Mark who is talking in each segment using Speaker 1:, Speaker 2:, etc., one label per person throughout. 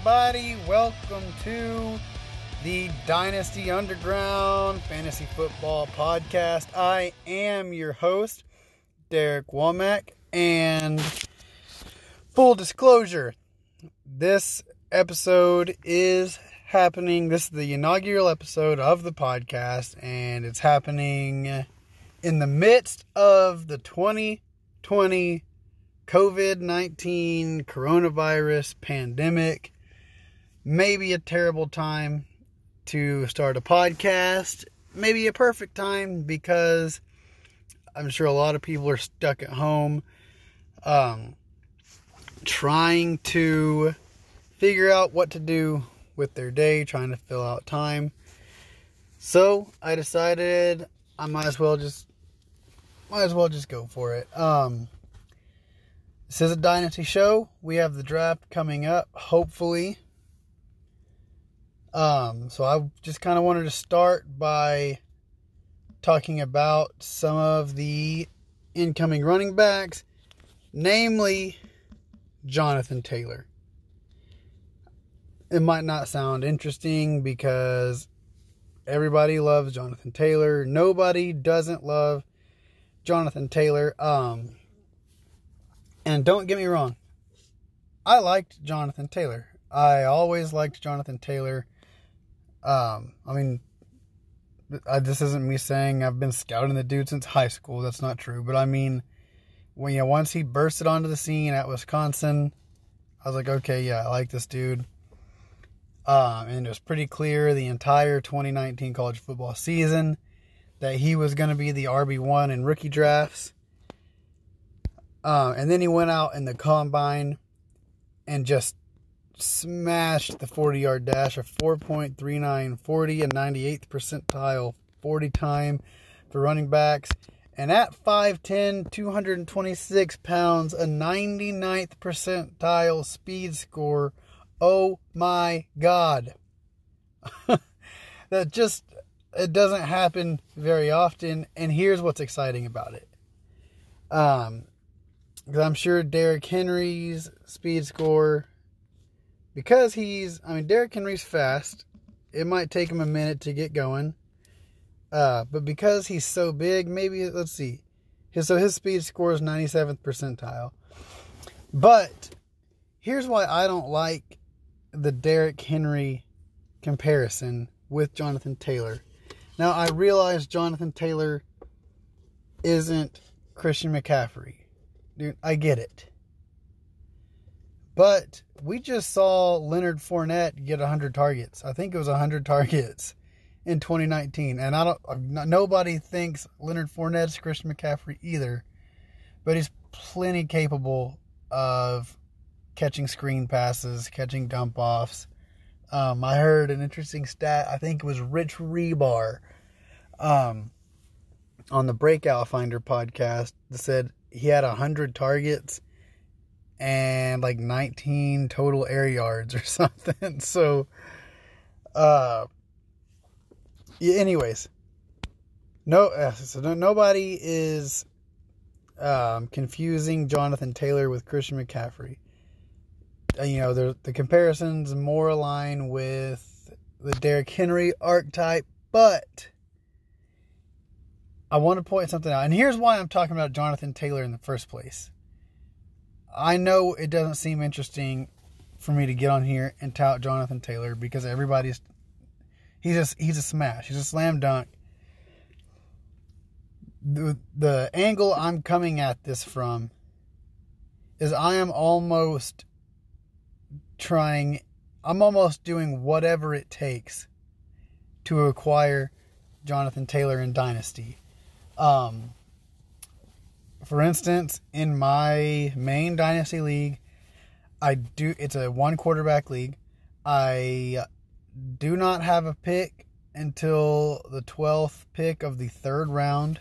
Speaker 1: Everybody. Welcome to the Dynasty Underground Fantasy Football Podcast. I am your host, Derek Womack, and full disclosure this episode is happening. This is the inaugural episode of the podcast, and it's happening in the midst of the 2020 COVID 19 coronavirus pandemic. Maybe a terrible time to start a podcast. Maybe a perfect time because I'm sure a lot of people are stuck at home um, trying to figure out what to do with their day, trying to fill out time. So I decided I might as well just might as well just go for it. Um, this is a dynasty show. We have the draft coming up, hopefully. Um, so I just kind of wanted to start by talking about some of the incoming running backs, namely Jonathan Taylor. It might not sound interesting because everybody loves Jonathan Taylor. Nobody doesn't love Jonathan Taylor. Um, and don't get me wrong, I liked Jonathan Taylor. I always liked Jonathan Taylor. Um, I mean, I, this isn't me saying I've been scouting the dude since high school. That's not true. But I mean, when you know, once he bursted onto the scene at Wisconsin, I was like, okay, yeah, I like this dude. Um, and it was pretty clear the entire 2019 college football season that he was going to be the RB1 in rookie drafts. Uh, and then he went out in the combine and just smashed the 40 yard dash 4.39 40 and 98th percentile 40 time for running backs. And at 5'10, 226 pounds, a 99th percentile speed score. Oh my God. that just, it doesn't happen very often. And here's what's exciting about it. Um, because I'm sure Derrick Henry's speed score, because he's, I mean, Derrick Henry's fast, it might take him a minute to get going. Uh, but because he's so big, maybe, let's see. His, so his speed score is 97th percentile. But here's why I don't like the Derrick Henry comparison with Jonathan Taylor. Now, I realize Jonathan Taylor isn't Christian McCaffrey. Dude, I get it. But we just saw Leonard Fournette get 100 targets. I think it was 100 targets in 2019. And I don't nobody thinks Leonard Fournette's Christian McCaffrey either. But he's plenty capable of catching screen passes, catching dump offs. Um, I heard an interesting stat. I think it was Rich Hribar um, on the Breakout Finder podcast that said he had 100 targets and like 19 total air yards or something. So, uh, yeah, anyways, no, uh, so no, nobody is um, confusing Jonathan Taylor with Christian McCaffrey. Uh, you know, the the comparisons more align with the Derrick Henry archetype, but I want to point something out. And here's why I'm talking about Jonathan Taylor in the first place. I know it doesn't seem interesting for me to get on here and tout Jonathan Taylor because everybody's he's just he's a smash. He's a slam dunk. The the angle I'm coming at this from is I am almost trying I'm almost doing whatever it takes to acquire Jonathan Taylor in Dynasty. Um, for instance, in my main dynasty league, I do it's a one quarterback league. I do not have a pick until the 12th pick of the third round.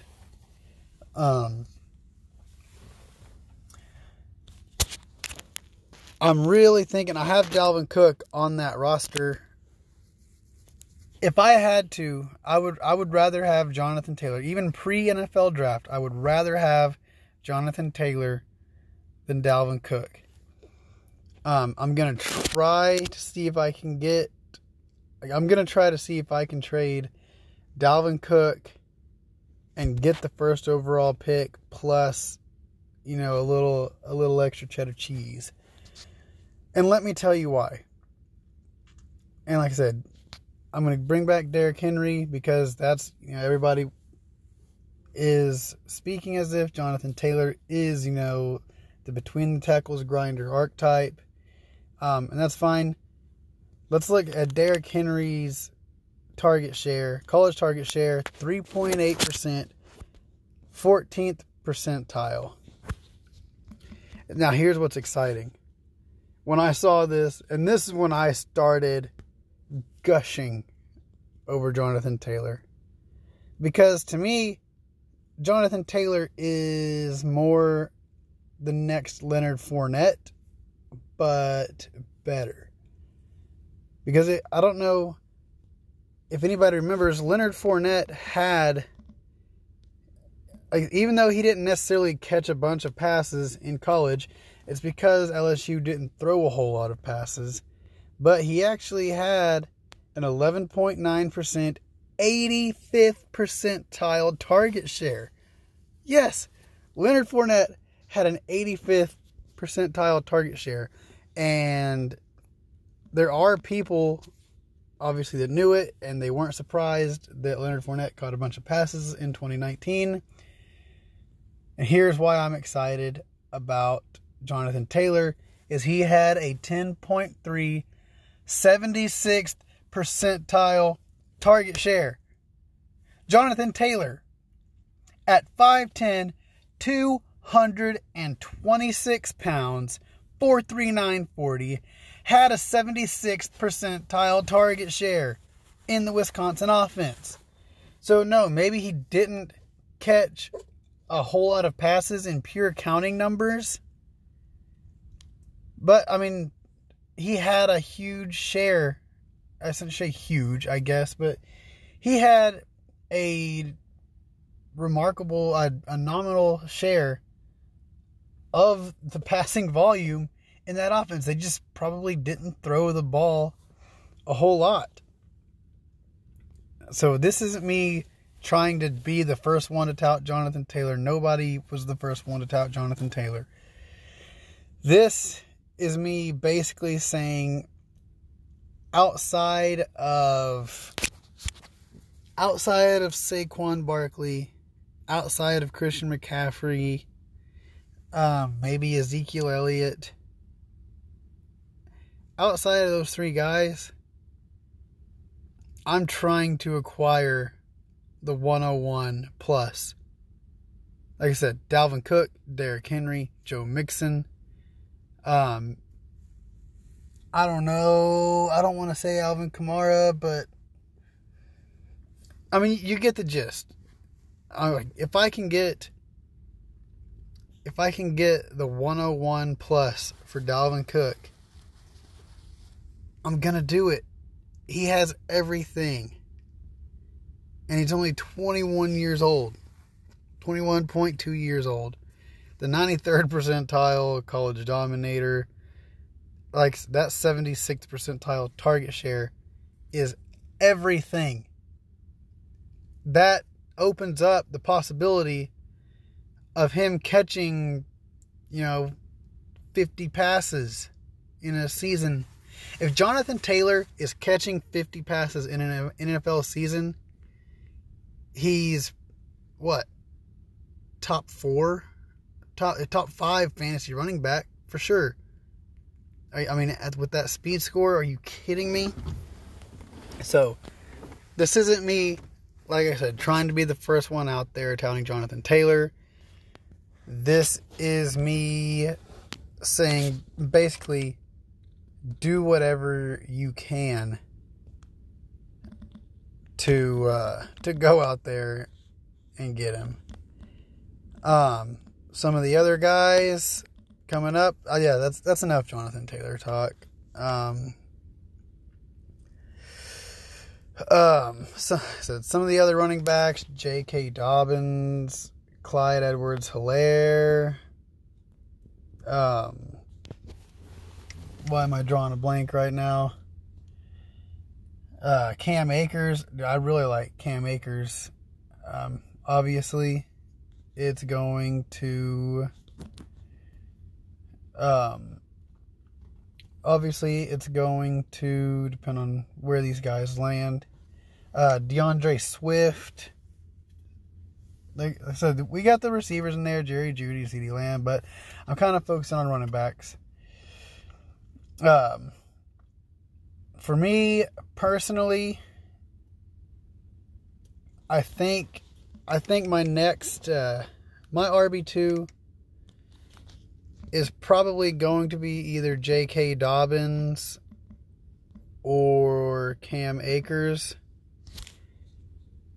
Speaker 1: Um, I'm really thinking I have Dalvin Cook on that roster if I had to, I would I would rather have Jonathan Taylor. Even pre NFL draft, I would rather have Jonathan Taylor than Dalvin Cook. Um, I'm gonna try to see if I can get. I'm gonna try to see if I can trade Dalvin Cook and get the first overall pick plus, you know, a little a little extra cheddar cheese. And let me tell you why. And like I said, I'm to bring back Derrick Henry because that's, you know, everybody is speaking as if Jonathan Taylor is, you know, the between the tackles grinder archetype. Um, and that's fine. Let's look at Derrick Henry's target share, college target share, 3.8%, 14th percentile. Now, here's what's exciting. When I saw this, and this is when I started gushing over Jonathan Taylor. Because to me, Jonathan Taylor is more the next Leonard Fournette, but better. Because it, I don't know if anybody remembers, Leonard Fournette had, like, even though he didn't necessarily catch a bunch of passes in college, it's because LSU didn't throw a whole lot of passes. But he actually had an 11.9% 85th percentile target share. Yes, Leonard Fournette had an 85th percentile target share. And there are people, obviously, that knew it and they weren't surprised that Leonard Fournette caught a bunch of passes in 2019. And here's why I'm excited about Jonathan Taylor is he had a 10.3 76th percentile target share. Jonathan Taylor at 5'10, 226 pounds, 43940, had a 76th percentile target share in the Wisconsin offense. So, no, maybe he didn't catch a whole lot of passes in pure counting numbers. But, I mean, he had a huge share I shouldn't say huge, I guess, but he had a remarkable, a, a nominal share of the passing volume in that offense. They just probably didn't throw the ball a whole lot. So this isn't me trying to be the first one to tout Jonathan Taylor. Nobody was the first one to tout Jonathan Taylor. This is me basically saying outside of outside of Saquon Barkley, outside of Christian McCaffrey, um, maybe Ezekiel Elliott, outside of those three guys, I'm trying to acquire the 101 plus. Like I said, Dalvin Cook, Derrick Henry, Joe Mixon, um, I don't know. I don't want to say Alvin Kamara, but I mean, you get the gist. if I can get if I can get the 101 plus for Dalvin Cook, I'm going to do it. He has everything. And he's only 21 years old. 21.2 years old. The 93rd percentile college dominator like that 76th percentile target share is everything. That opens up the possibility of him catching, you know, 50 passes in a season. If Jonathan Taylor is catching 50 passes in an NFL season, he's what? Top 4, top top 5 fantasy running back for sure. I, mean, with that speed score, are you kidding me? So, this isn't me, like I said, trying to be the first one out there telling Jonathan Taylor. This is me saying basically do whatever you can to uh, to go out there and get him. Um, some of the other guys coming up. Oh yeah, that's that's enough Jonathan Taylor talk. Um, um, so, so some of the other running backs: J.K. Dobbins, Clyde Edwards-Hilaire. Um, why am I drawing a blank right now? Uh, Cam Akers. I really like Cam Akers. Um, obviously, it's going to. Um, obviously, it's going to depend on where these guys land. Uh, D'Andre Swift. Like I said, we got the receivers in there, Jerry Jeudy, CeeDee Lamb, but I'm kind of focusing on running backs. Um, for me personally, I think I think my next uh, my RB two is probably going to be either J.K. Dobbins or Cam Akers.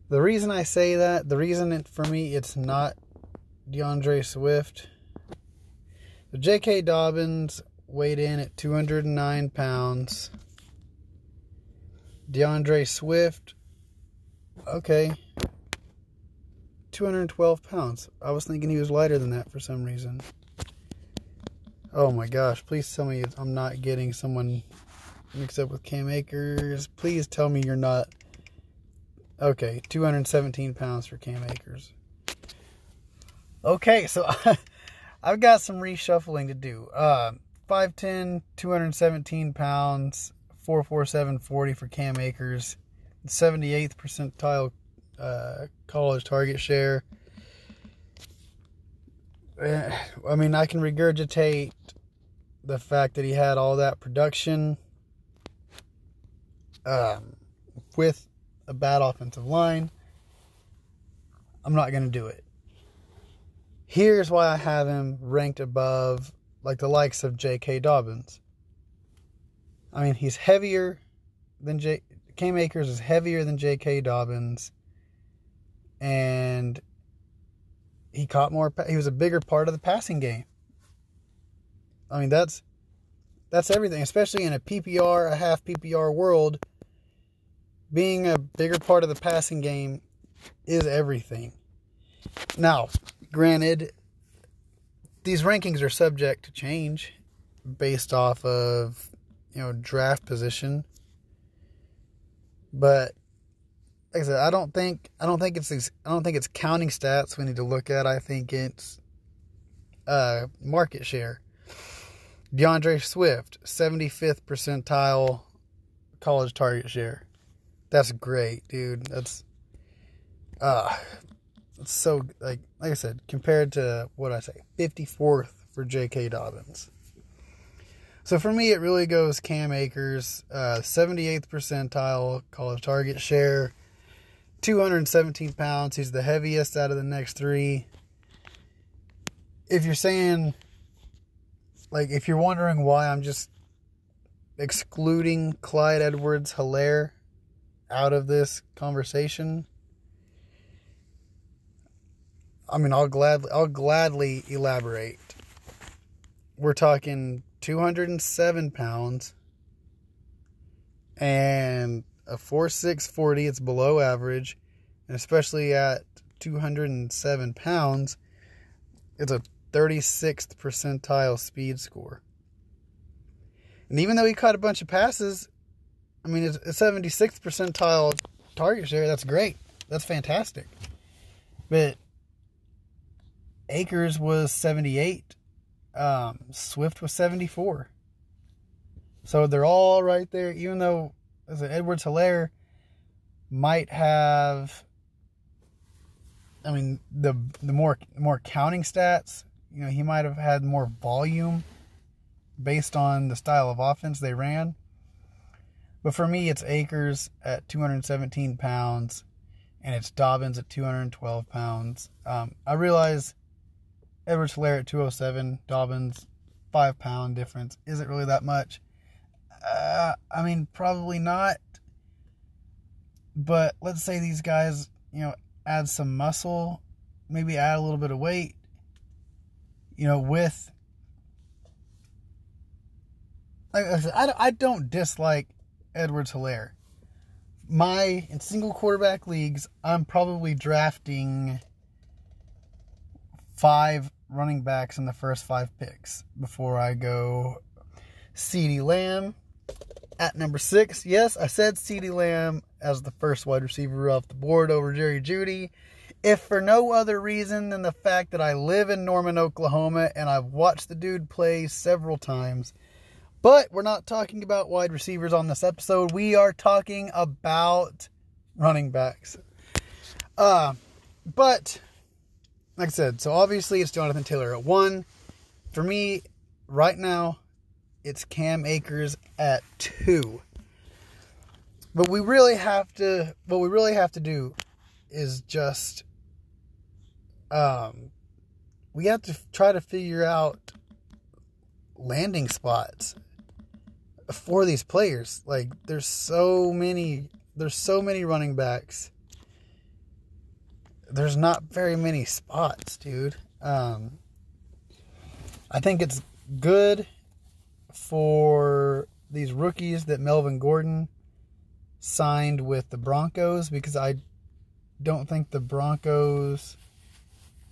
Speaker 1: The reason I say that, the reason it, for me it's not D'Andre Swift. The J.K. Dobbins weighed in at 209 pounds. D'Andre Swift, okay, 212 pounds. I was thinking he was lighter than that for some reason. Oh my gosh, please tell me I'm not getting someone mixed up with Cam Akers. Please tell me you're not. Okay, 217 pounds for Cam Akers. Okay, so I've got some reshuffling to do. Uh, 5'10, 217 pounds, 447 40 for Cam Akers, 78th percentile uh, college target share. Eh, I mean, I can regurgitate the fact that he had all that production um, with a bad offensive line. I'm not going to do it. Here's why I have him ranked above like the likes of J.K. Dobbins. I mean, he's heavier than J. Cam Akers is heavier than J.K. Dobbins, and he caught more. He was a bigger part of the passing game. I mean, that's that's everything, especially in a PPR, a half PPR world. Being a bigger part of the passing game is everything. Now, granted, these rankings are subject to change based off of you know draft position but like I said, I don't think I don't think it's I don't think it's counting stats we need to look at. I think it's uh, market share. D'Andre Swift, 75th percentile college target share. That's great, dude. That's uh so like like I said, compared to what I say, 54th for J.K. Dobbins. So for me, it really goes Cam Akers, uh, 78th percentile college target share, 217 pounds. He's the heaviest out of the next three. If you're saying, like, if you're wondering why I'm just excluding Clyde Edwards Hilaire out of this conversation, I mean, I'll gladly I'll gladly elaborate. We're talking 207 pounds and a 4640 it's below average and especially at 207 pounds it's a 36th percentile speed score and even though he caught a bunch of passes i mean it's a 76th percentile target share that's great that's fantastic but Akers was 78. Um, Swift was 74. So they're all right there, even though as Edwards Hilaire might have I mean the the more more counting stats, you know, he might have had more volume based on the style of offense they ran. But for me, it's Akers at 217 pounds, and it's Dobbins at 212 pounds. Um, I realize Edwards Hilaire at 207, Dobbins, five pound difference. Isn't really that much. Uh, I mean, probably not. But let's say these guys, you know, add some muscle, maybe add a little bit of weight, you know, with. Like I said, I, don't dislike Edwards Hilaire. My, in single quarterback leagues, I'm probably drafting five running backs in the first five picks before I go CeeDee Lamb at number six. Yes, I said CeeDee Lamb as the first wide receiver off the board over Jerry Jeudy. If for no other reason than the fact that I live in Norman, Oklahoma, and I've watched the dude play several times. But we're not talking about wide receivers on this episode. We are talking about running backs. Uh, but like I said, so obviously it's Jonathan Taylor at one. For me, right now, it's Cam Akers at two. But we really have to what we really have to do is just um we have to try to figure out landing spots for these players. Like there's so many there's so many running backs. There's not very many spots, dude. Um I think it's good for these rookies that Melvin Gordon signed with the Broncos because I don't think the Broncos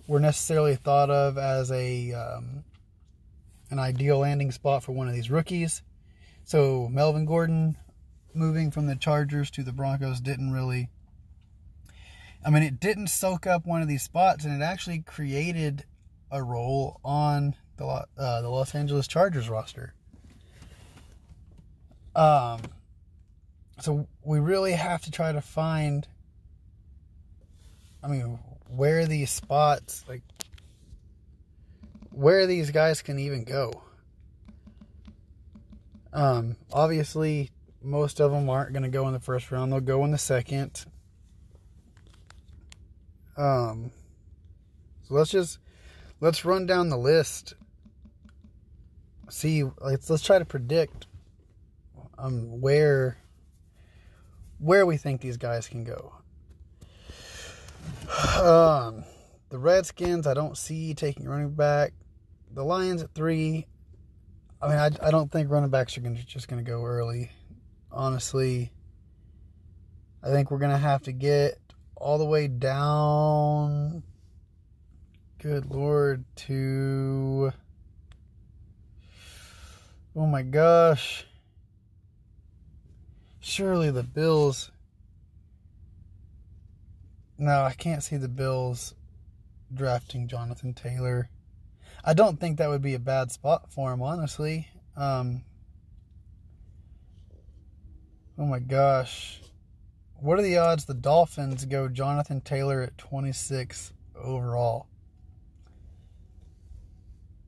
Speaker 1: were necessarily thought of as a um, an ideal landing spot for one of these rookies. So Melvin Gordon moving from the Chargers to the Broncos didn't really I mean it didn't soak up one of these spots and it actually created a role on the uh, the Los Angeles Chargers roster. Um, so we really have to try to find. I mean, where these spots, like, where these guys can even go. Um, obviously, most of them aren't going to go in the first round. They'll go in the second. Um, so let's just let's run down the list. See, let's let's try to predict um, where where we think these guys can go. Um, the Redskins, I don't see taking running back. The Lions at three. I mean, I, I don't think running backs are gonna, just going to go early. Honestly, I think we're going to have to get all the way down. Good Lord, to. Oh my gosh surely the Bills. No, I can't see the Bills drafting Jonathan Taylor. I don't think that would be a bad spot for him, honestly. Um, oh my gosh. What are the odds the Dolphins go Jonathan Taylor at 26 overall?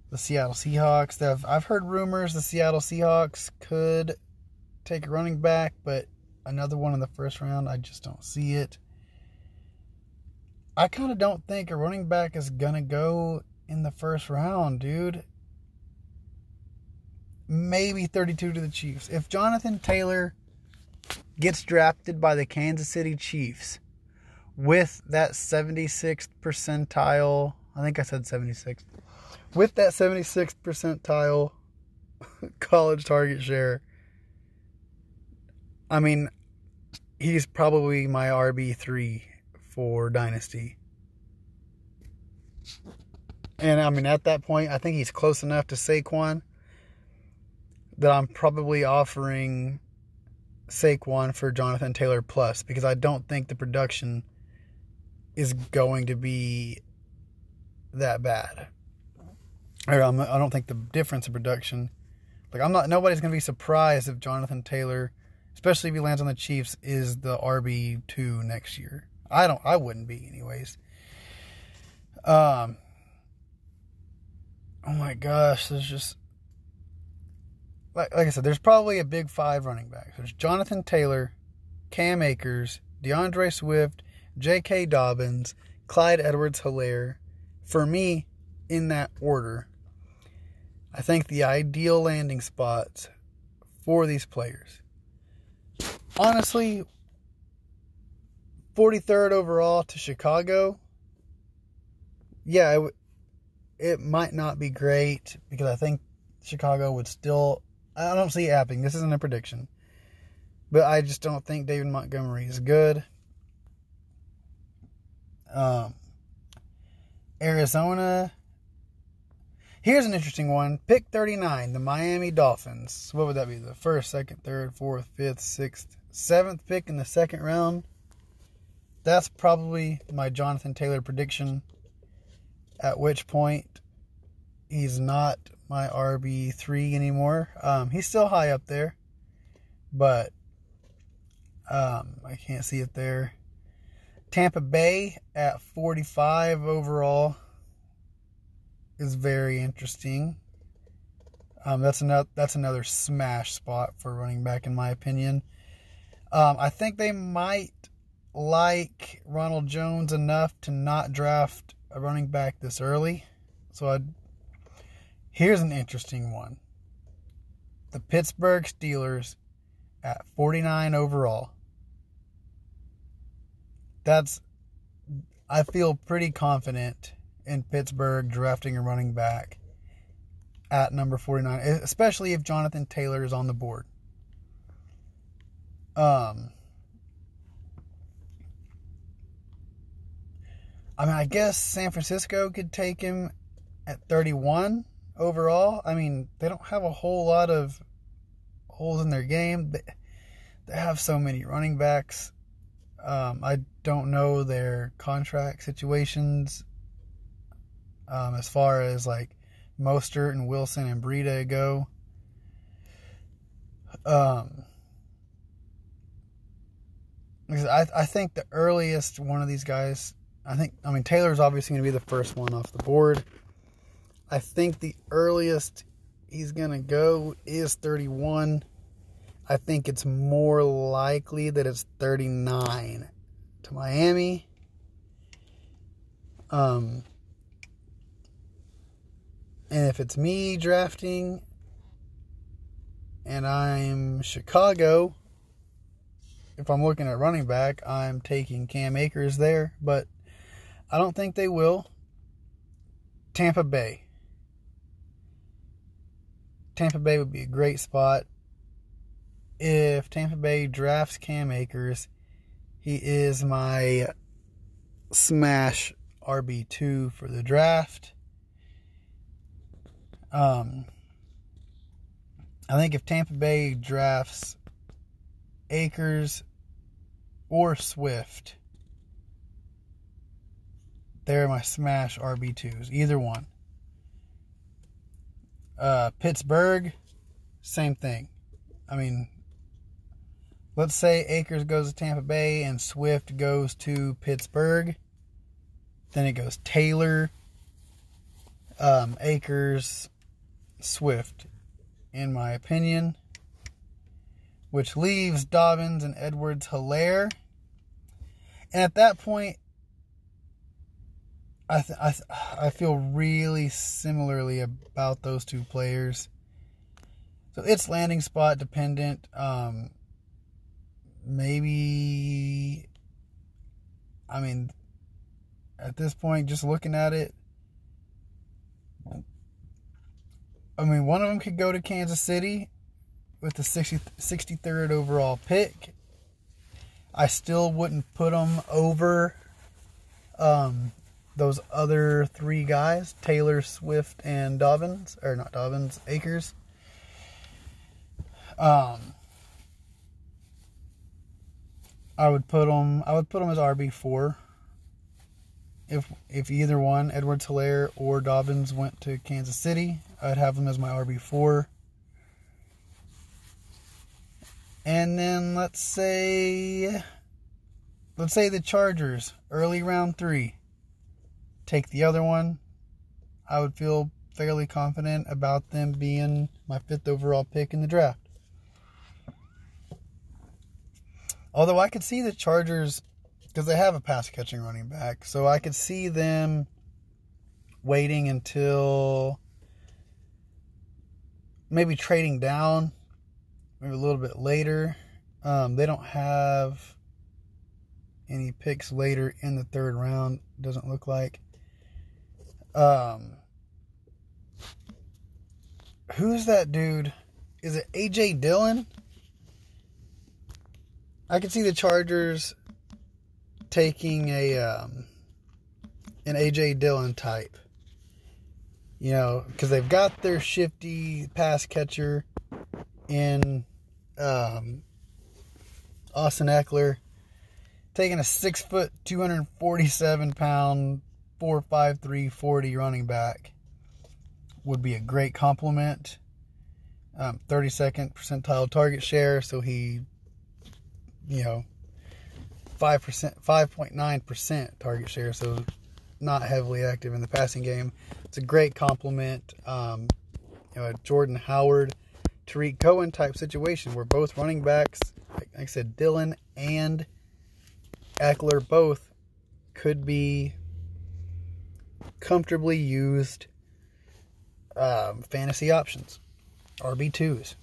Speaker 1: The Seattle Seahawks. I've heard rumors the Seattle Seahawks could take a running back, but another one in the first round, I just don't see it. I kind of don't think a running back is going to go in the first round, dude. Maybe 32 to the Chiefs. If Jonathan Taylor gets drafted by the Kansas City Chiefs with that 76th percentile, I think I said 76, with that 76th percentile college target share, I mean, he's probably my RB3 for Dynasty. And I mean, at that point, I think he's close enough to Saquon that I'm probably offering Saquon for Jonathan Taylor plus because I don't think the production is going to be that bad. Or I'm, I don't think the difference in production, like I'm not, nobody's going to be surprised if Jonathan Taylor especially if he lands on the Chiefs, is the RB two next year. I don't. I wouldn't be, anyways. Um. Oh my gosh, there's just like like I said, there's probably a big five running backs. There's Jonathan Taylor, Cam Akers, D'Andre Swift, J.K. Dobbins, Clyde Edwards-Hilaire. For me, in that order, I think the ideal landing spots for these players honestly, 43rd overall to Chicago. Yeah, it, it might not be great because I think Chicago would still. I don't see it happening. This isn't a prediction. But I just don't think David Montgomery is good. Um, Arizona. Here's an interesting one. Pick 39, the Miami Dolphins. What would that be? The first, second, third, fourth, fifth, sixth, seventh pick in the second round. That's probably my Jonathan Taylor prediction. At which point, he's not my RB3 anymore. Um, he's still high up there, but um, I can't see it there. Tampa Bay at 45 overall is very interesting. Um, that's another that's another smash spot for running back in my opinion. Um, I think they might like Ronald Jones enough to not draft a running back this early. So i here's an interesting one. The Pittsburgh Steelers at 49 overall. That's I feel pretty confident in Pittsburgh drafting a running back at number 49, especially if Jonathan Taylor is on the board. Um, I mean, I guess San Francisco could take him at 31 overall. I mean, they don't have a whole lot of holes in their game. They, they have so many running backs. Um, I don't know their contract situations um, as far as like Mostert and Wilson and Breida go. Um, I I think the earliest one of these guys, I think I mean Taylor's obviously going to be the first one off the board. I think the earliest he's going to go is 31. I think it's more likely that it's 39 to Miami. Um, and if it's me drafting and I'm Chicago, if I'm looking at running back, I'm taking Cam Akers there, but I don't think they will. Tampa Bay. Tampa Bay would be a great spot. If Tampa Bay drafts Cam Akers, he is my smash RB2 for the draft. Um, I think if Tampa Bay drafts Akers or Swift, they're my smash RB2s, either one. Uh, Pittsburgh, same thing. I mean, let's say Akers goes to Tampa Bay and Swift goes to Pittsburgh. Then it goes Taylor, um, Akers, Swift, in my opinion, which leaves Dobbins and Edwards Hilaire. And at that point, I, th- I, th- I feel really similarly about those two players. So it's landing spot dependent. Um, maybe, I mean, at this point, just looking at it, I mean, one of them could go to Kansas City with the 60, 63rd overall pick. I still wouldn't put them over um, those other three guys Taylor, Swift, and Dobbins. Or not Dobbins, Akers. Um, I would put them. I would put them as RB four if if either one, Edwards Hilaire or Dobbins, went to Kansas City, I'd have them as my RB4. And then let's say let's say the Chargers, early round three. Take the other one. I would feel fairly confident about them being my fifth overall pick in the draft. Although I could see the Chargers because they have a pass catching running back. So I could see them waiting until maybe trading down, maybe a little bit later. Um, they don't have any picks later in the third round, doesn't look like. Um, who's that dude? Is it AJ Dillon? I can see the Chargers taking a um, an AJ Dillon type. You know, because they've got their shifty pass catcher in um, Austin Ekeler, taking a six foot, 247 pound, 4'5'3, 40 running back would be a great compliment. Um, 32nd percentile target share, so he, you know, 5%, 5.9% target share, so not heavily active in the passing game. It's a great compliment. Um, you know, Jordan Howard, Tarik Cohen type situation where both running backs, like I said, Dillon and Ekeler both could be comfortably used um, fantasy options, RB2s.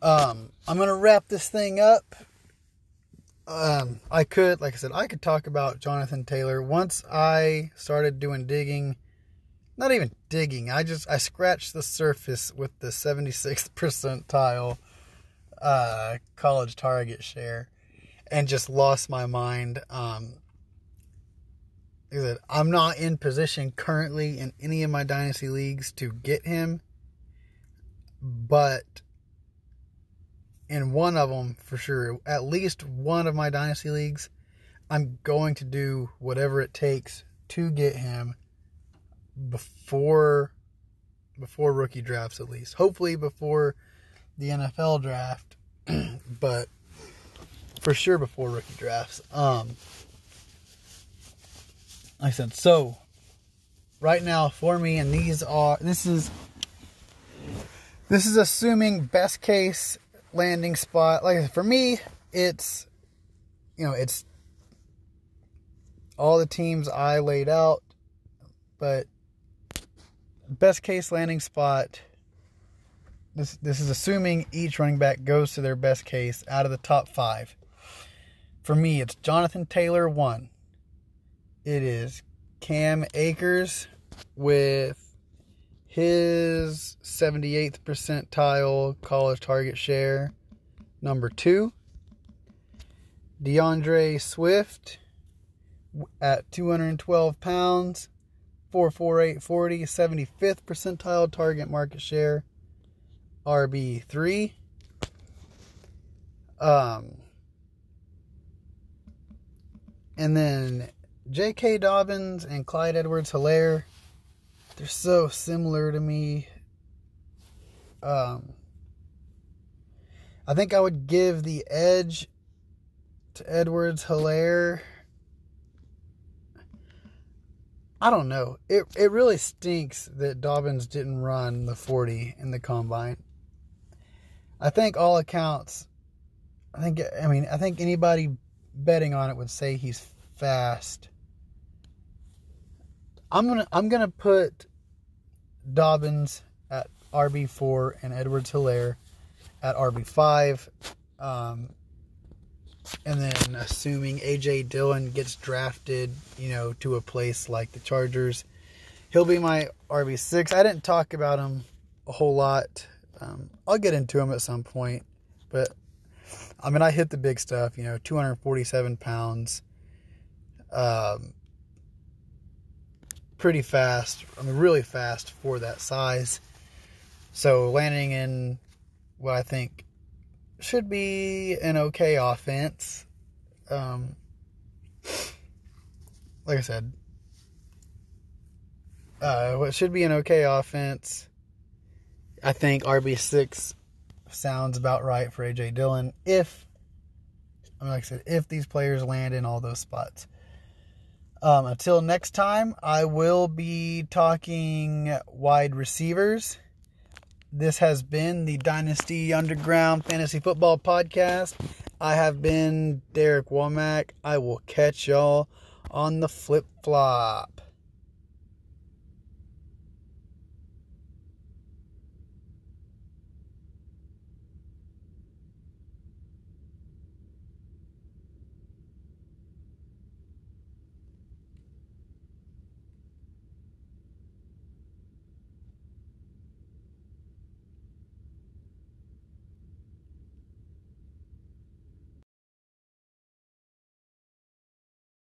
Speaker 1: Um, I'm going to wrap this thing up. Um, I could, like I said, I could talk about Jonathan Taylor once I started doing digging. Not even digging. I just I scratched the surface with the 76th percentile uh, college target share, and just lost my mind. Um, like said, I'm not in position currently in any of my dynasty leagues to get him, but in one of them for sure, at least one of my dynasty leagues, I'm going to do whatever it takes to get him before before rookie drafts at least. Hopefully before the NFL draft, but for sure before rookie drafts. Um like I said, so right now for me and these are this is this is assuming best case landing spot. Like for me, it's you know, it's all the teams I laid out, but best case landing spot this this is assuming each running back goes to their best case out of the top 5. For me, it's Jonathan Taylor 1. It is Cam Akers with his 78th percentile college target share. Number two, D'Andre Swift at 212 pounds, 44840, 75th percentile target market share. RB3. Um, and then J.K. Dobbins and Clyde Edwards Hilaire. they're so similar to me. Um, I think I would give the edge to Edwards Hilaire. I don't know. It it really stinks that Dobbins didn't run the 40 in the combine. I think all accounts I think I mean I think anybody betting on it would say he's fast. I'm gonna I'm gonna put Dobbins at RB four and Edwards Hilaire at RB five, um, and then assuming AJ Dillon gets drafted, you know, to a place like the Chargers, he'll be my RB six. I didn't talk about him a whole lot. Um, I'll get into him at some point, but I mean, I hit the big stuff. You know, 247 pounds. Um, pretty fast. I mean, really fast for that size. So landing in what I think should be an okay offense. Um, like I said, uh, what should be an okay offense. I think RB six sounds about right for AJ Dillon if, I mean, like I said, if these players land in all those spots. Um, until next time, I will be talking wide receivers. This has been the Dynasty Underground Fantasy Football Podcast. I have been Derek Womack. I will catch y'all on the flip flop.